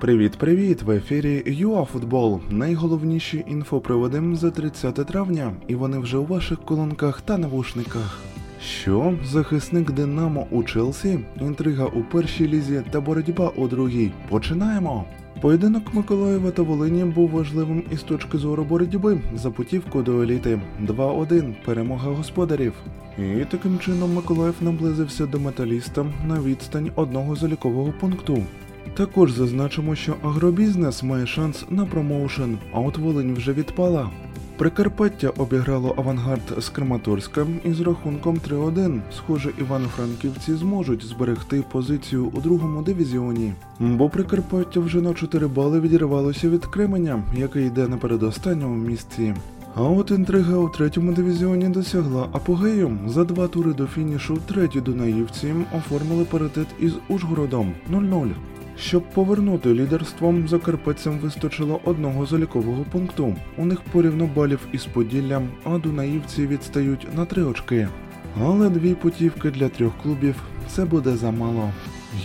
Привіт-привіт! В ефірі ЮАФутбол. Найголовніші інфоприводи за 30 травня, і вони вже у ваших колонках та навушниках. Що захисник Динамо у Челсі, інтрига у першій лізі та боротьба у другій. Починаємо. Поєдинок Миколаєва та Волині був важливим із точки зору боротьби за путівку до еліти. 2-1 перемога господарів. І таким чином Миколаїв наблизився до металіста на відстань одного залікового пункту. Також зазначимо, що агробізнес має шанс на промоушен, а от Волинь вже відпала. Прикарпаття обіграло авангард з Краматорська із рахунком 3-1. Схоже, івано-франківці зможуть зберегти позицію у другому дивізіоні, бо Прикарпаття вже на 4 бали відірвалося від Кременя, який йде на передостанньому місці. А от інтрига у третьому дивізіоні досягла апогею. За два тури до фінішу треті дунаївці оформили паритет із Ужгородом 0-0. Щоб повернути лідерство, закарпатцям вистачило одного залікового пункту. У них порівно балів із Поділлям, а дунаївці відстають на три очки. Але дві путівки для трьох клубів це буде замало.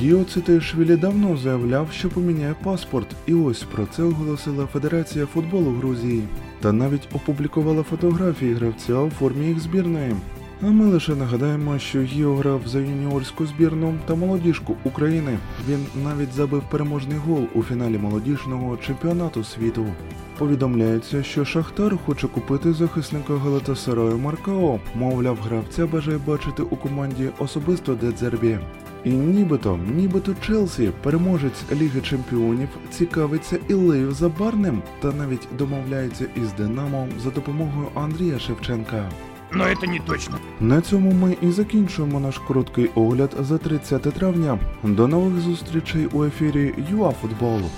Гіо Цитейшвілі давно заявляв, що поміняє паспорт, і ось про це оголосила Федерація футболу Грузії. Та навіть опублікувала фотографії гравця у формі їх збірної. А ми лише нагадаємо, що Гіо грав за юніорську збірну та молодіжку України. Він навіть забив переможний гол у фіналі молодіжного чемпіонату світу. Повідомляється, що Шахтар хоче купити захисника Галатасараю Маркао. Мовляв, гравця бажає бачити у команді особисто Дедзербі. І нібито, нібито Челсі, переможець Ліги Чемпіонів, цікавиться Ілею Забарним та навіть домовляється із Динамо за допомогою Андрія Шевченка. Но это не точно. На цьому ми і закінчуємо наш короткий огляд за 30 травня. До нових зустрічей у ефірі ЮАФутболу.